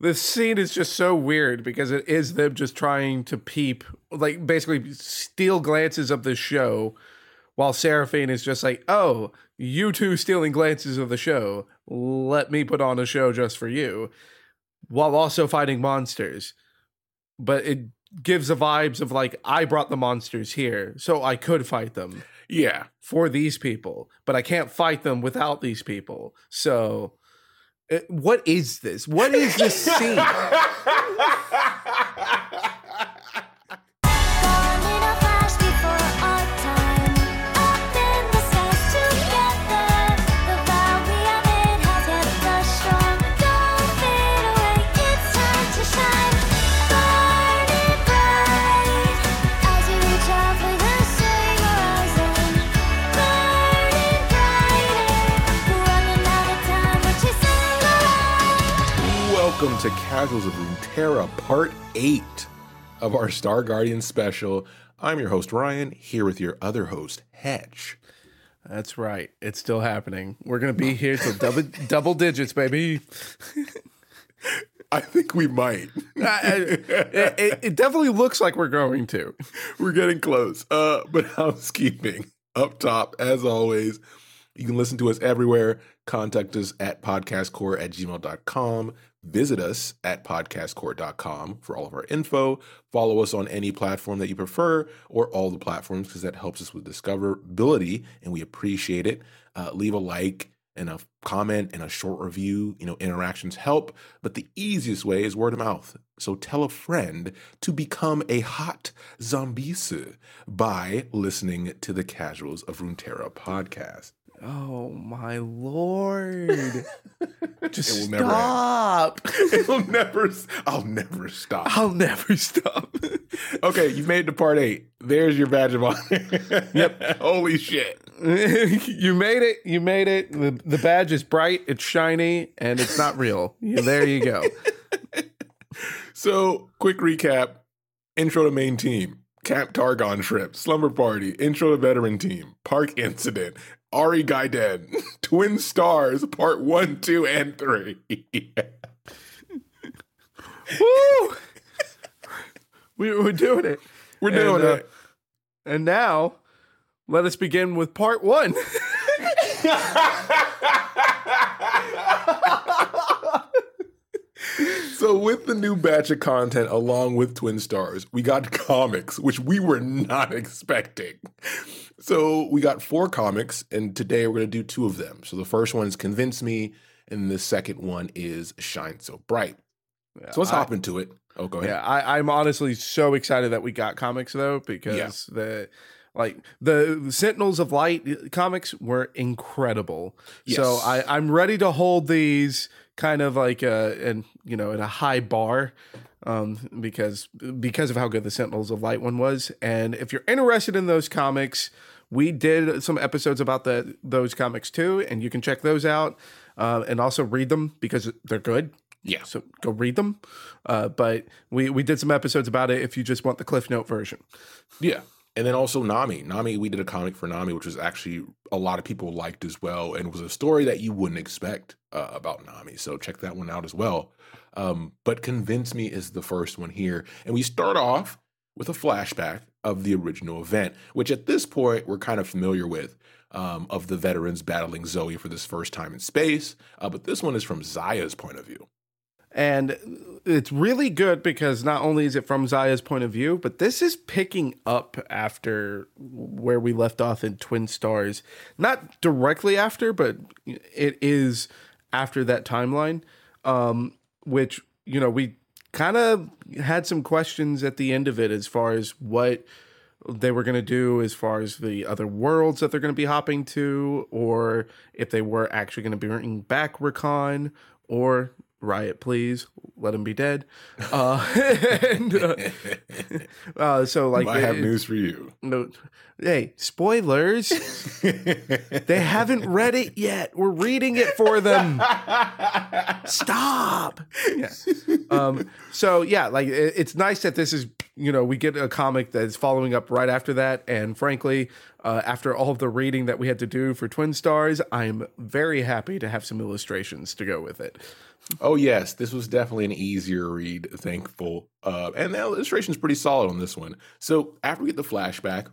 this scene is just so weird because it is them just trying to peep, like basically steal glances of the show, while Seraphine is just like, "Oh, you two stealing glances of the show. Let me put on a show just for you," while also fighting monsters. But it gives the vibes of like I brought the monsters here, so I could fight them Yeah. for these people, but I can't fight them without these people. So, Uh, what is this? What is this scene? To Casuals of Runeterra, Part 8 of our Star Guardian special. I'm your host, Ryan, here with your other host, Hedge. That's right. It's still happening. We're gonna be here till double double digits, baby. I think we might. It, it- it definitely looks like we're going to. We're getting close. Uh, but housekeeping up top, as always, you can listen to us everywhere. Contact us at podcastcore at gmail.com. Visit us at podcastcore.com for all of our info. Follow us on any platform that you prefer or all the platforms because that helps us with discoverability and we appreciate it. Uh, leave a like and a comment and a short review. You know, interactions help, but the easiest way is word of mouth. So tell a friend to become a hot zombie by listening to the Casuals of Runeterra podcast. Oh my lord! Just It will never stop. It'll never, I'll never stop. I'll never stop. Okay, you've made it to part eight. There's your badge of honor. Yep. Holy shit. you made it. You made it. The, the badge is bright, it's shiny, and it's not real. There you go. So, quick recap intro to main team. Camp Targon trip, slumber party, intro to veteran team, park incident, Ahri Gaiden, twin stars, part one, two, and three. Woo! we, we're doing it. We're doing And, uh, it. And now, let us begin with part one. So, with the new batch of content along with Twin Stars, we got comics, which we were not expecting. So, we got four comics, and today we're going to do two of them. So, the first one is Convince Me, and the second one is Shine So Bright. So, let's I- hop into it. Oh, go ahead. Yeah, I, I'm honestly so excited that we got comics though, because the like the Sentinels of Light comics were incredible. So I, I'm ready to hold these kind of like uh and you know in a high bar. Um, because because of how good the Sentinels of Light one was, and if you're interested in those comics, we did some episodes about the those comics too, and you can check those out, uh, and also read them because they're good Yeah. so go read them. Uh, but we we did some episodes about it if you just want the Cliff Note version. Yeah. And then also Nami. Nami, we did a comic for Nami, which was actually a lot of people liked as well, and was a story that you wouldn't expect uh, about Nami. So check that one out as well. Um, but Convince Me is the first one here. And we start off with a flashback of the original event, which at this point we're kind of familiar with. Um, of the veterans battling Zoe for this first time in space. Uh, but this one is from Xayah's point of view. And it's really good because not only is it from Xayah's point of view, but this is picking up after where we left off in Twin Stars. Not directly after, but it is after that timeline, um, which, you know, we kind of had some questions at the end of it as far as what they were going to do as far as the other worlds that they're going to be hopping to, or if they were actually going to be bringing back Rakan, or Riot, please let him be dead. Uh, and, uh, uh, so like I have it- news for you. no, hey, spoilers. they haven't read it yet. We're reading it for them. Stop. Yeah. Um, so yeah, like it, it's nice that this is you know, we get a comic that's following up right after that. And frankly, uh, after all of the reading that we had to do for Twin Stars, I'm very happy to have some illustrations to go with it. Oh yes, this was definitely an easier read. Thankful, uh, and the illustration's pretty solid on this one. So after we get the flashback,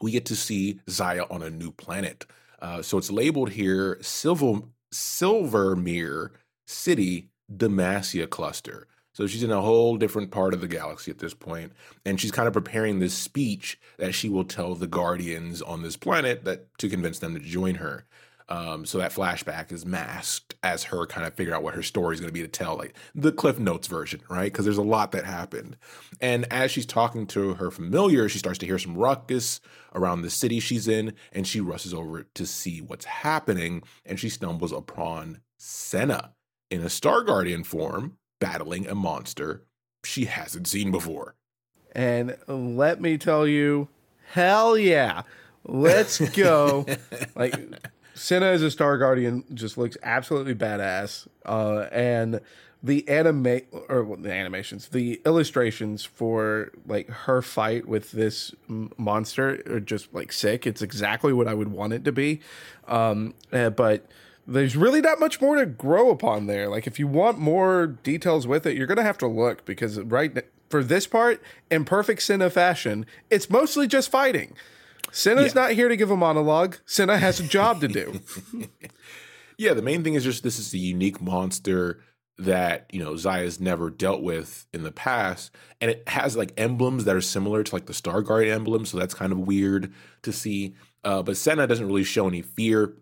we get to see Xayah on a new planet. Uh, so it's labeled here Silver Silvermere City Demacia Cluster. So she's in a whole different part of the galaxy at this point, and she's kind of preparing this speech that she will tell the Guardians on this planet that to convince them to join her. Um, so that flashback is masked as her kind of figure out what her story is going to be to tell, like the Cliff Notes version, right? Because there's a lot that happened. And as she's talking to her familiar, she starts to hear some ruckus around the city she's in, and she rushes over to see what's happening, and she stumbles upon Senna in a Star Guardian form, battling a monster she hasn't seen before. And let me tell you, hell yeah, let's go. like, Senna as a Star Guardian just looks absolutely badass. Uh, and the anime or well, the animations, the illustrations for like her fight with this m- monster are just like sick. It's exactly what I would want it to be. Um, uh, but there's really not much more to grow upon there. Like if you want more details with it, you're gonna have to look because right for this part, in perfect Senna fashion, it's mostly just fighting. Senna's Yeah. not here to give a monologue. Senna has a job to do. Yeah, the main thing is just this is a unique monster that you know Xayah's never dealt with in the past, and it has like emblems that are similar to like the Star Guardian emblem, so that's kind of weird to see. Uh, but Senna doesn't really show any fear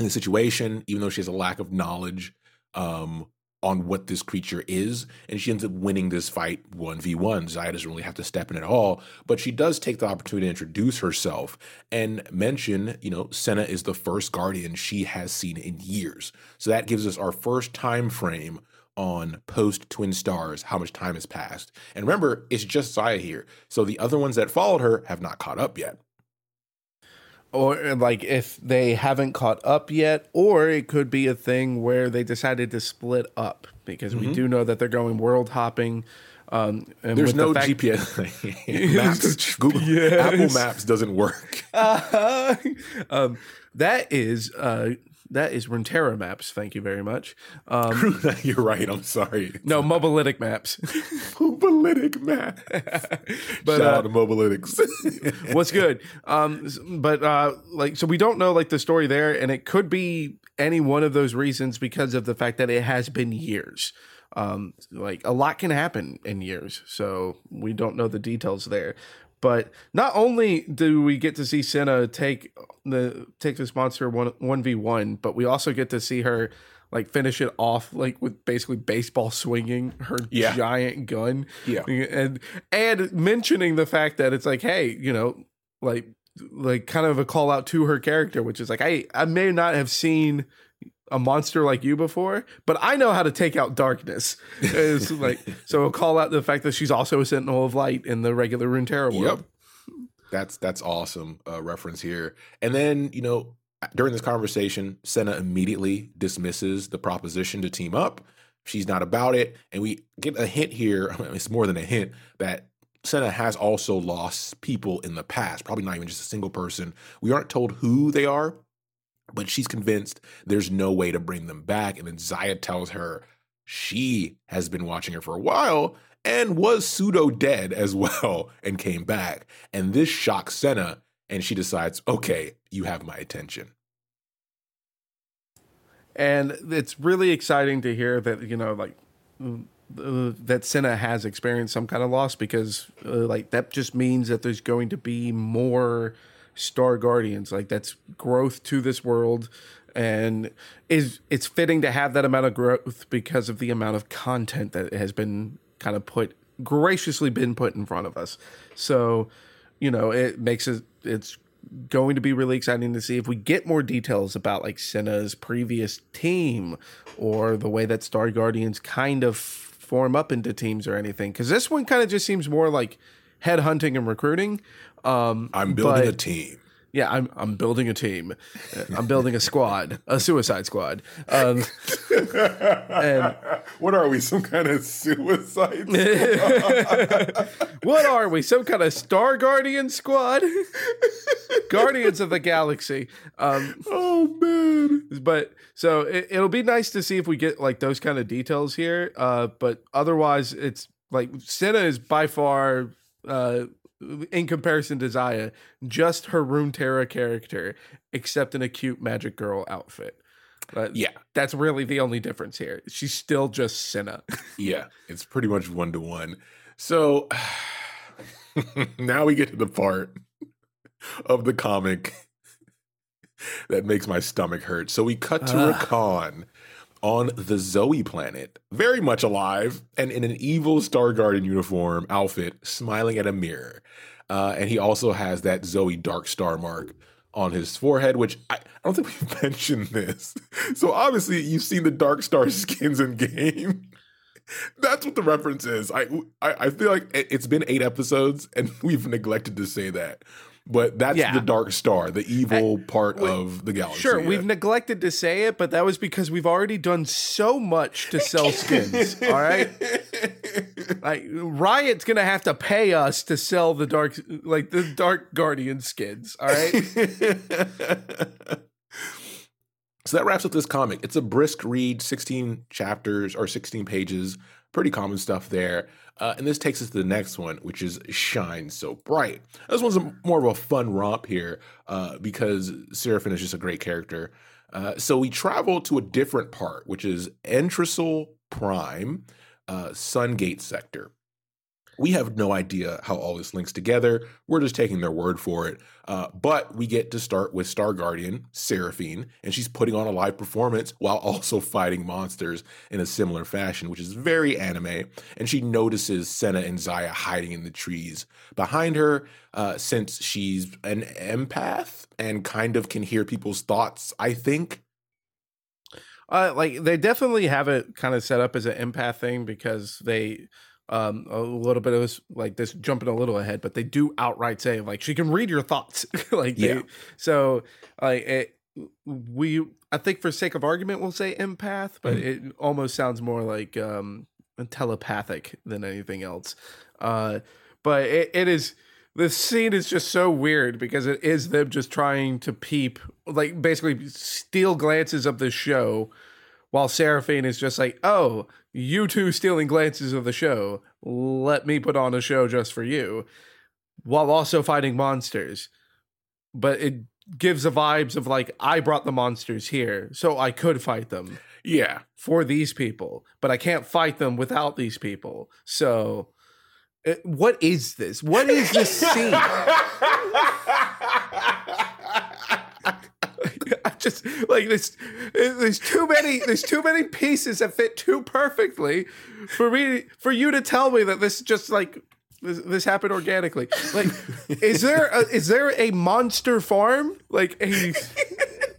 in the situation, even though she has a lack of knowledge um, on what this creature is, and she ends up winning this fight one v one. Xayah doesn't really have to step in at all, but she does take the opportunity to introduce herself and mention, you know, Senna is the first guardian she has seen in years. So that gives us our first time frame on post Twin Stars, how much time has passed. And remember, it's just Xayah here, so the other ones that followed her have not caught up yet. Or like if they haven't caught up yet, or it could be a thing where they decided to split up because we do know that they're going world hopping. Um, and There's with the no fact- GPS. Maps, Google, Yes. Apple Maps doesn't work. um, that is uh, that is Runeterra maps. Thank you very much. Um, You're right. I'm sorry. no, mobalytic maps. Mobalytic Maps. But, Shout uh, out to Mobalytics. What's good? Um, but uh, like, so we don't know like the story there, and it could be any one of those reasons because of the fact that it has been years. Um, like a lot can happen in years, so we don't know the details there. But not only do we get to see Senna take the take this monster one one v one, but we also get to see her like finish it off like with basically baseball swinging her Yeah. giant gun Yeah. and and mentioning the fact that it's like hey you know like like kind of a call out to her character which is like hey i may not have seen a monster like you before but i know how to take out darkness it's like so a call out the fact that she's also a sentinel of light in the regular runeterra world Yep. That's that's awesome uh, reference here. And then you know during this conversation, Senna immediately dismisses the proposition to team up. She's not about it, and we get a hint here. It's more than a hint that Senna has also lost people in the past. Probably not even just a single person. We aren't told who they are, but she's convinced there's no way to bring them back. And then Xayah tells her she has been watching her for a while and was pseudo dead as well and came back. And this shocks Senna, and she decides, okay, you have my attention. and it's really exciting to hear that you know like uh, that Senna has experienced some kind of loss because uh, like that just means that there's going to be more star guardians like that's growth to this world and is it's fitting to have that amount of growth because of the amount of content that has been kind of put graciously been put in front of us so you know it makes it it's going to be really exciting to see if we get more details about like Senna's previous team or the way that Star Guardians kind of form up into teams or anything. Because this one kind of just seems more like headhunting and recruiting. Um, I'm building but- a team. Yeah, I'm I'm building a team. I'm building a squad, a suicide squad. Um, and what are we? Some kind of suicide? what are we? Some kind of Star Guardian squad? Guardians of the Galaxy. Um, oh man. but so it, it'll be nice to see if we get like those kind of details here. Uh, but otherwise, it's like Senna is by far, uh, in comparison to Xayah, just her Runeterra character, except in a cute magic girl outfit. But Yeah, that's really the only difference here. She's still just Senna. yeah. It's pretty much one to one. So now we get to the part of the comic that makes my stomach hurt. So we cut to Ugh. Rakan on the Zoe planet, very much alive and in an evil Star Guardian uniform outfit, smiling at a mirror. Uh, and he also has that Zoe Dark Star mark on his forehead, which I, I don't think we've mentioned this. So obviously you've seen the Dark Star skins in game. That's what the reference is. I, I I feel like it- it's been eight episodes and we've neglected to say that. But that's Yeah. the Dark Star, the evil part of the galaxy. Sure, we've neglected to say it, but that was because we've already done so much to sell skins. all right. Like Riot's gonna have to pay us to sell the dark, like the Dark Guardian skins. All right. so that wraps up this comic. It's a brisk read, 16 chapters or 16 pages, pretty common stuff there. Uh, and this takes us to the next one, which is Shine So Bright. This one's a, more of a fun romp here uh, because Seraphine is just a great character. Uh, so we travel to a different part, which is Entresol Prime, uh, Sungate Sector. We have no idea how all this links together. We're just taking their word for it. Uh, but we get to start with Star Guardian, Seraphine, and she's putting on a live performance while also fighting monsters in a similar fashion, which is very anime. And she notices Senna and Xayah hiding in the trees behind her, uh, since she's an empath and kind of can hear people's thoughts, I think. Uh, like they definitely have it kind of set up as an empath thing because they um a little bit of this like this jumping a little ahead, but they do outright say like she can read your thoughts. like they, Yeah. so like it we I think for sake of argument we'll say empath, but it almost sounds more like um telepathic than anything else. Uh but it, it is this scene is just so weird because it is them just trying to peep, like basically steal glances of the show, while Seraphine is just like, "Oh, you two stealing glances of the show. Let me put on a show just for you," while also fighting monsters. But it gives the vibes of like I brought the monsters here, so I could fight them Yeah. for these people, but I can't fight them without these people. So, uh, what is this? What is this scene? I just like this. There's too many. There's too many pieces that fit too perfectly for me for you to tell me that this just like this, this happened organically. Like, is there a, is there a monster farm like a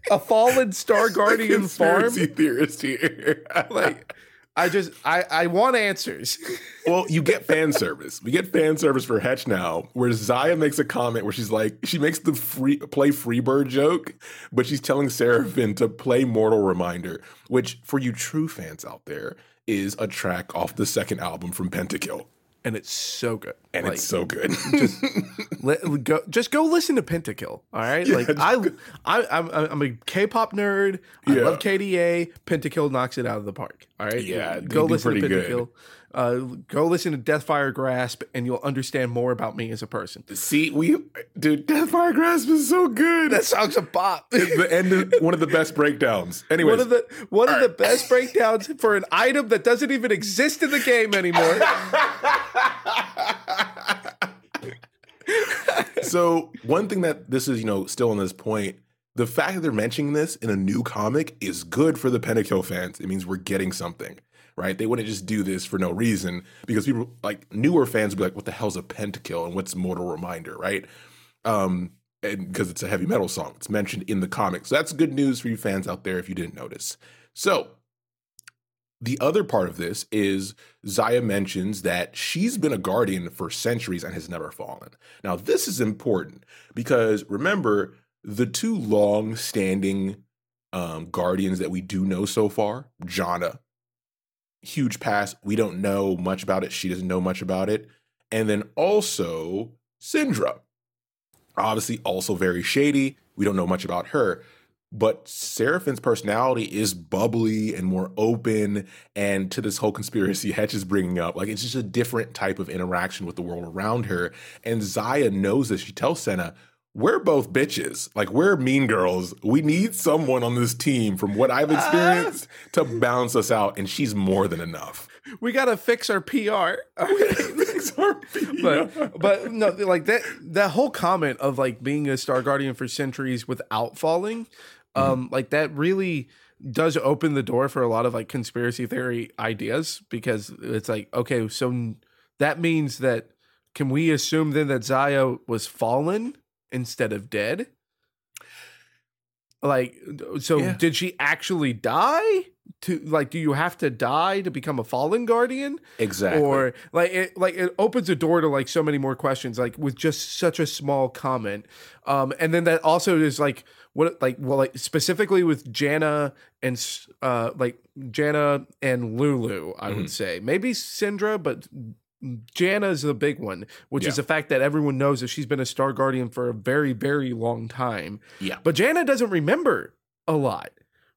a fallen star guardian farm? Conspiracy theorist here. Like, I just I I want answers. well, you get fan service. We get fan service for Hetch now, where Xayah makes a comment where she's like, she makes the free play Freebird joke, but she's telling Seraphine to play Mortal Reminder, which for you true fans out there is a track off the second album from Pentakill. And it's so good. And Like, it's so good. let, go, just go listen to Pentakill. All right, Yeah, like just I, I, I'm, I'm a K-pop nerd. I Yeah. love KDA. Pentakill knocks it out of the park. All right, Yeah, go listen to pretty good. Pentakill. Uh, go listen to Deathfire Grasp, and you'll understand more about me as a person. See, we dude, Deathfire Grasp is so good. That song's a bop. It's the end of one of the best breakdowns. Anyway, One of the one of the best breakdowns for an item that doesn't even exist in the game anymore. so one thing that this is, you know, still on this point, the fact that they're mentioning this in a new comic is good for the Pentakill fans. It means we're getting something, right? They wouldn't just do this for no reason because people like newer fans would be like, "What the hell's a Pentakill and what's Mortal Reminder?" Right? Um, and because it's a heavy metal song, it's mentioned in the comic, so that's good news for you fans out there if you didn't notice. So the other part of this is Xayah mentions that she's been a guardian for centuries and has never fallen. Now, this is important because remember, the two long standing um, guardians that we do know so far, Janna, huge pass. We don't know much about it. She doesn't know much about it. And then also Syndra, obviously also very shady. We don't know much about her. But Seraphine's personality is bubbly and more open. And to this whole conspiracy Hetch is bringing up, like it's just a different type of interaction with the world around her. And Xayah knows this. She tells Senna, we're both bitches. Like we're mean girls. We need someone on this team, from what I've uh-huh. experienced, to balance us out. And she's more than enough. We gotta fix our PR. but but no, like that that whole comment of like being a star guardian for centuries without falling, um, like that really does open the door for a lot of like conspiracy theory ideas because it's like okay, so that means that can we assume then that Xayah was fallen instead of dead? Like, so Yeah. did she actually die? To like, do you have to die to become a fallen guardian? exactly. or like it like it opens a door to like so many more questions like with just such a small comment um and then that also is like what like well like specifically with Janna and uh like Janna and Lulu I Mm-hmm. would say maybe Syndra but Janna is the big one which is the fact that everyone knows that she's been a star guardian for a very very long time yeah. but Janna doesn't remember a lot.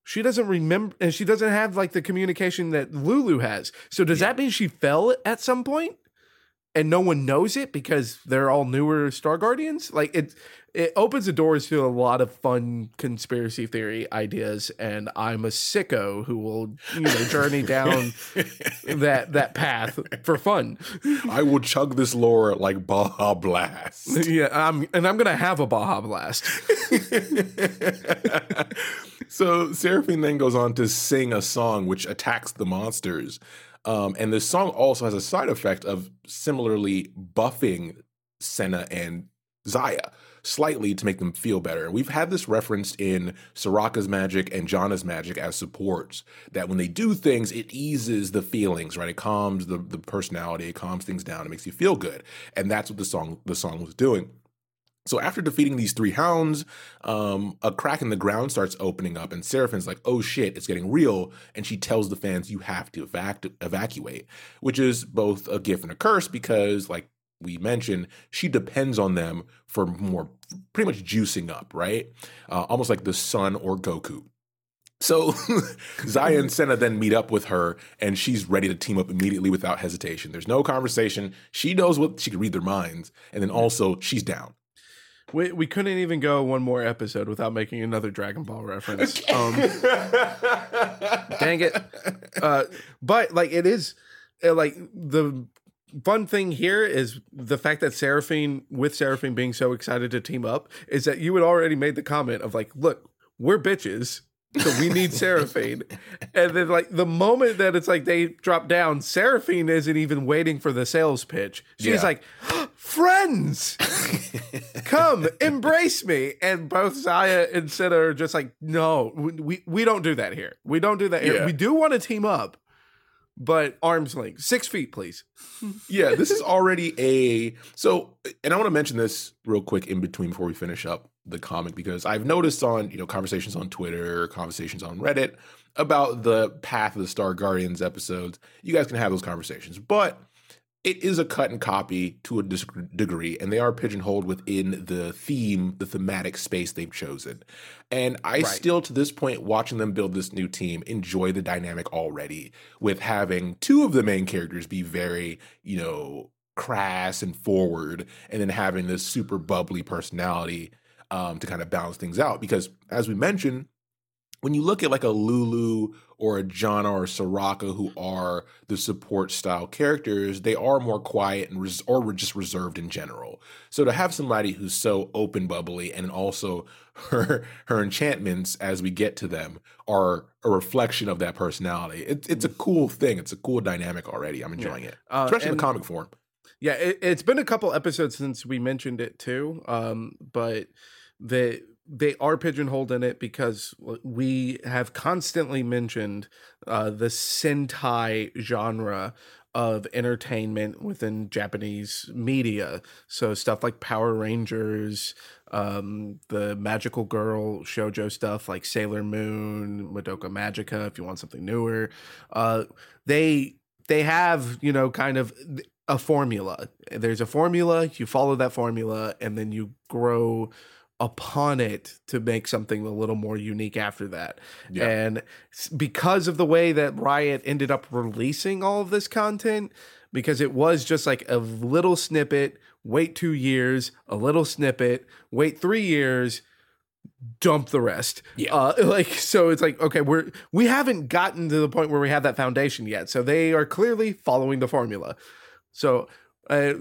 She doesn't remember, and she doesn't have like the communication that Lulu has. So does that mean she fell at some point, and no one knows it because they're all newer Star Guardians? Like it, it opens the doors to a lot of fun conspiracy theory ideas, and I'm a sicko who will you know journey down that that path for fun. I will chug this lore like Baja Blast. Yeah, I'm, and I'm gonna have a Baja Blast. so Seraphine then goes on to sing a song which attacks the monsters. Um, and this song also has a side effect of similarly buffing Senna and Xayah slightly to make them feel better. We've had this referenced in Soraka's magic and Janna's magic as supports, that when they do things, it eases the feelings, right? It calms the, the personality, it calms things down, it makes you feel good. And that's what the song the song was doing. So after defeating these three hounds, um, a crack in the ground starts opening up, and Seraphine's like, "Oh shit, it's getting real!" And she tells the fans, "You have to evac- evacuate," which is both a gift and a curse because, like we mentioned, she depends on them for more, pretty much juicing up, right? Uh, almost like the sun or Goku. So Xayah and Senna then meet up with her, and she's ready to team up immediately without hesitation. There's no conversation. She knows what she can read their minds, and then also she's down. We, we couldn't even go one more episode without making another Dragon Ball reference. Um, dang it. Uh, but like it is uh, like the fun thing here is the fact that Seraphine with Seraphine being so excited to team up is that you had already made the comment of like, look, we're bitches. So we need Seraphine. And then like the moment that it's like they drop down, Seraphine isn't even waiting for the sales pitch. She's Yeah. like, friends, come embrace me. And both Xayah and Senna are just like, no, we, we, don't do that here. We don't do that here. Yeah. We do want to team up, but arm's length, six feet, please. yeah, this is already a so and I want to mention this real quick in between before we finish up the comic because I've noticed on, you know, conversations on Twitter, conversations on Reddit about the Path of the Star Guardians episodes. You guys can have those conversations, but it is a cut and copy to a degree, and they are pigeonholed within the theme, the thematic space they've chosen. And I Right. still, to this point, watching them build this new team, enjoy the dynamic already with having two of the main characters be very, you know, crass and forward, and then having this super bubbly personality um, to kind of balance things out. Because as we mentioned, when you look at like a Lulu or a Janna or Soraka, who are the support style characters, they are more quiet and res- or just reserved in general. So to have somebody who's so open, bubbly, and also her her enchantments as we get to them are a reflection of that personality. It's it's a cool thing. It's a cool dynamic already. I'm enjoying it, Uh, especially in the comic form. Yeah, it, it's been a couple episodes since we mentioned it too. Um, but the they are pigeonholed in it because we have constantly mentioned uh, the Sentai genre of entertainment within Japanese media. So stuff like Power Rangers, um, the magical girl shojo stuff like Sailor Moon, Madoka Magica, if you want something newer. Uh, they they have, you know, kind of a formula. There's a formula, you follow that formula, and then you grow upon it to make something a little more unique after that. Yeah. And because of the way that Riot ended up releasing all of this content, because it was just like a little snippet, wait two years, a little snippet, wait three years, dump the rest. Yeah. Uh, like so it's like okay, we're we haven't gotten to the point where we have that foundation yet. So they are clearly following the formula. So uh,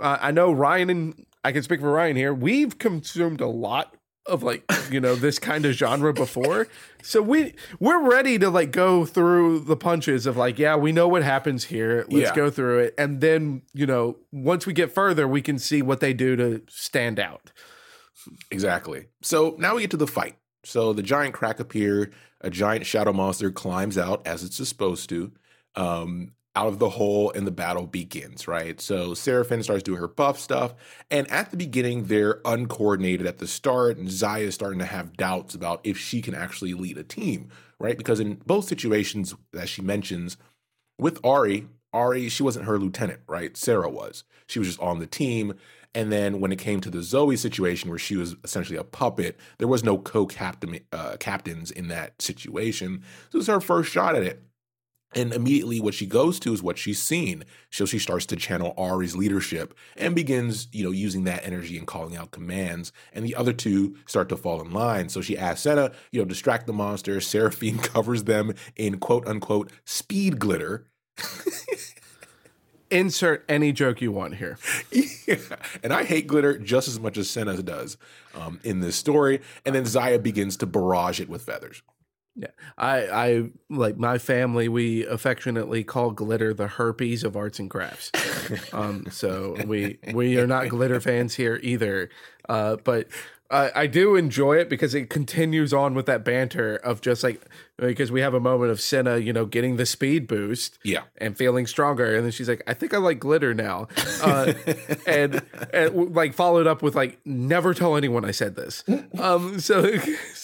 I I know Ryan and I can speak for Ryan here. We've consumed a lot of like you know this kind of genre before so we we're ready to like go through the punches of like yeah we know what happens here let's Yeah. go through it and then you know once we get further we can see what they do to stand out Exactly. So now we get to the fight. So the giant crack appear, a giant shadow monster climbs out as it's supposed to, um, out of the hole, and the battle begins, right? So Seraphine starts doing her buff stuff, and at the beginning, they're uncoordinated at the start, and Xayah is starting to have doubts about if she can actually lead a team, right? Because in both situations that she mentions, with Ahri, Ahri, she wasn't her lieutenant, right? Sarah was. She was just on the team. And then when it came to the Zoe situation, where she was essentially a puppet, there was no co-captain uh, captains in that situation. So it was her first shot at it. And immediately, what she goes to is what she's seen. So she starts to channel Ahri's leadership and begins, you know, using that energy and calling out commands. And the other two start to fall in line. So she asks Senna, you know, distract the monster. Seraphine covers them in quote unquote speed glitter. insert any joke you want here yeah. And I hate glitter just as much as Senna does um, in this story. And then Xayah begins to barrage it with feathers. Yeah, I, I like my family. We affectionately call glitter the herpes of arts and crafts. um, so we we are not glitter fans here either. Uh, but I, I do enjoy it because it continues on with that banter of just like because we have a moment of Senna, you know, getting the speed boost, Yeah. and feeling stronger, and then she's like, "I think I like glitter now," uh, and and like followed up with like, "Never tell anyone I said this." Um, so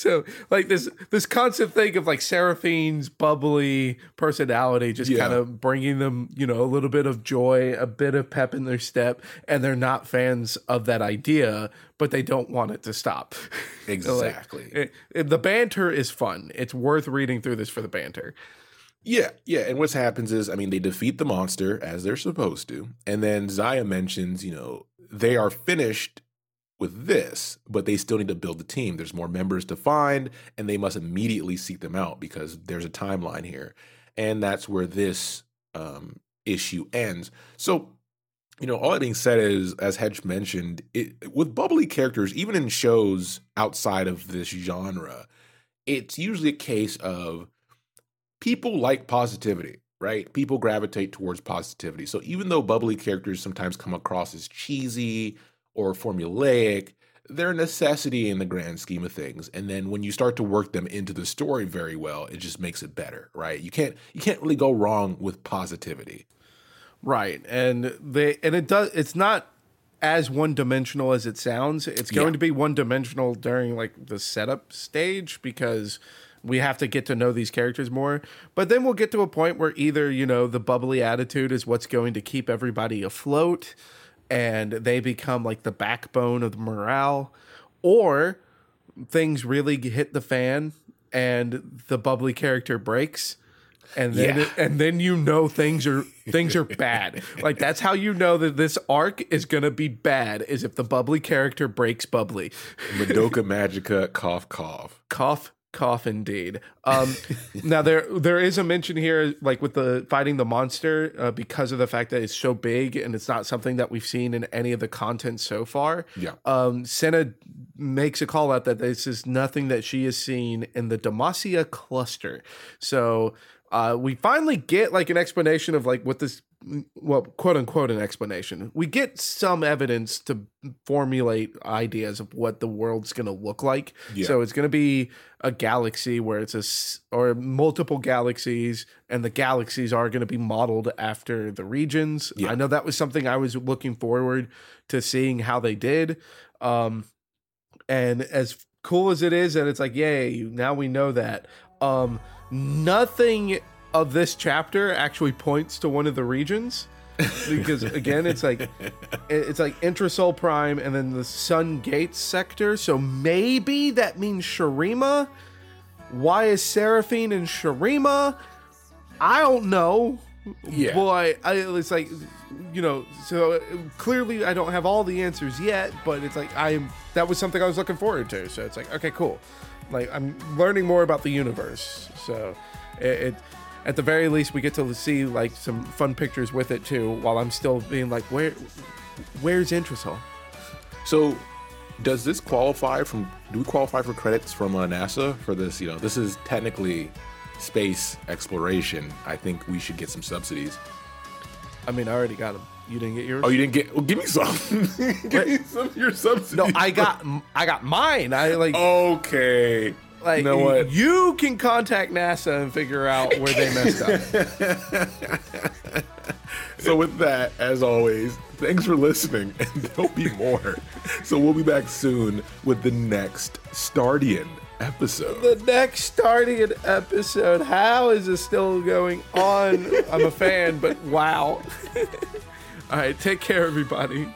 so like this this constant thing of like Seraphine's bubbly personality, just Yeah. kind of bringing them, you know, a little bit of joy, a bit of pep in their step, and they're not fans of that idea, but they don't want it to stop. Like, Exactly. it- it- the banter is fun. It's worth reading through this for the banter. Yeah, yeah. And what happens is, I mean, they defeat the monster as they're supposed to. And then Xayah mentions, you know, they are finished with this, but they still need to build the team. There's more members to find, and they must immediately seek them out because there's a timeline here. And that's where this um, issue ends. So, you know, all that being said is, as Hedge mentioned, it, with bubbly characters, even in shows outside of this genre, it's usually a case of people like positivity, right? People gravitate towards positivity. So even though bubbly characters sometimes come across as cheesy or formulaic, they're a necessity in the grand scheme of things. And then when you start to work them into the story very well, it just makes it better, right? You can't you can't really go wrong with positivity. Right. And they and it does it's not as one dimensional as it sounds. It's going Yeah. to be one dimensional during like the setup stage because we have to get to know these characters more. But then we'll get to a point where either, you know, the bubbly attitude is what's going to keep everybody afloat and they become like the backbone of the morale or things really hit the fan and the bubbly character breaks and then Yeah. and then you know things are things are bad like that's how you know that this arc is gonna be bad is if the bubbly character breaks bubbly Madoka Magica cough cough. cough cough indeed. Um now there there is a mention here like with the fighting the monster uh, because of the fact that it's so big and it's not something that we've seen in any of the content so far. Yeah. um senna makes a call out that this is nothing that she has seen in the demacia cluster. So uh we finally get like an explanation of like what this well, quote unquote, an explanation. We get some evidence to formulate ideas of what the world's going to look like. Yeah. So it's going to be a galaxy where it's a or multiple galaxies, and the galaxies are going to be modeled after the regions. Yeah. I know that was something I was looking forward to seeing how they did. Um, and as cool as it is, and it's like, yay! Now we know that. Um, nothing of this chapter actually points to one of the regions. Because again it's like it's like Entresol prime and then the sun gates sector. So maybe that means Shurima why is seraphine in Shurima i don't know. Yeah. boy I, it's like you know so uh, clearly i don't have all the answers yet but it's like i'm that was something i was looking forward to. So it's like okay cool. Like i'm learning more about the universe. So it, it at the very least we get to see like some fun pictures with it too while i'm still being like where where's Entresol So, does this qualify from? Do we qualify for credits from uh, NASA for this? You know, this is technically space exploration. I think we should get some subsidies. i mean i already got them you didn't get yours Oh, you didn't get? Well, give me some. give me some of your subsidies. no i got i got mine i like Okay. Like you know what? you can contact nasa and figure out where they messed up So with that, as always, thanks for listening, and there'll be more. So we'll be back soon with the next Stardian episode. the next starting an episode. How is this still going on? I'm a fan, but wow. All right, take care, everybody.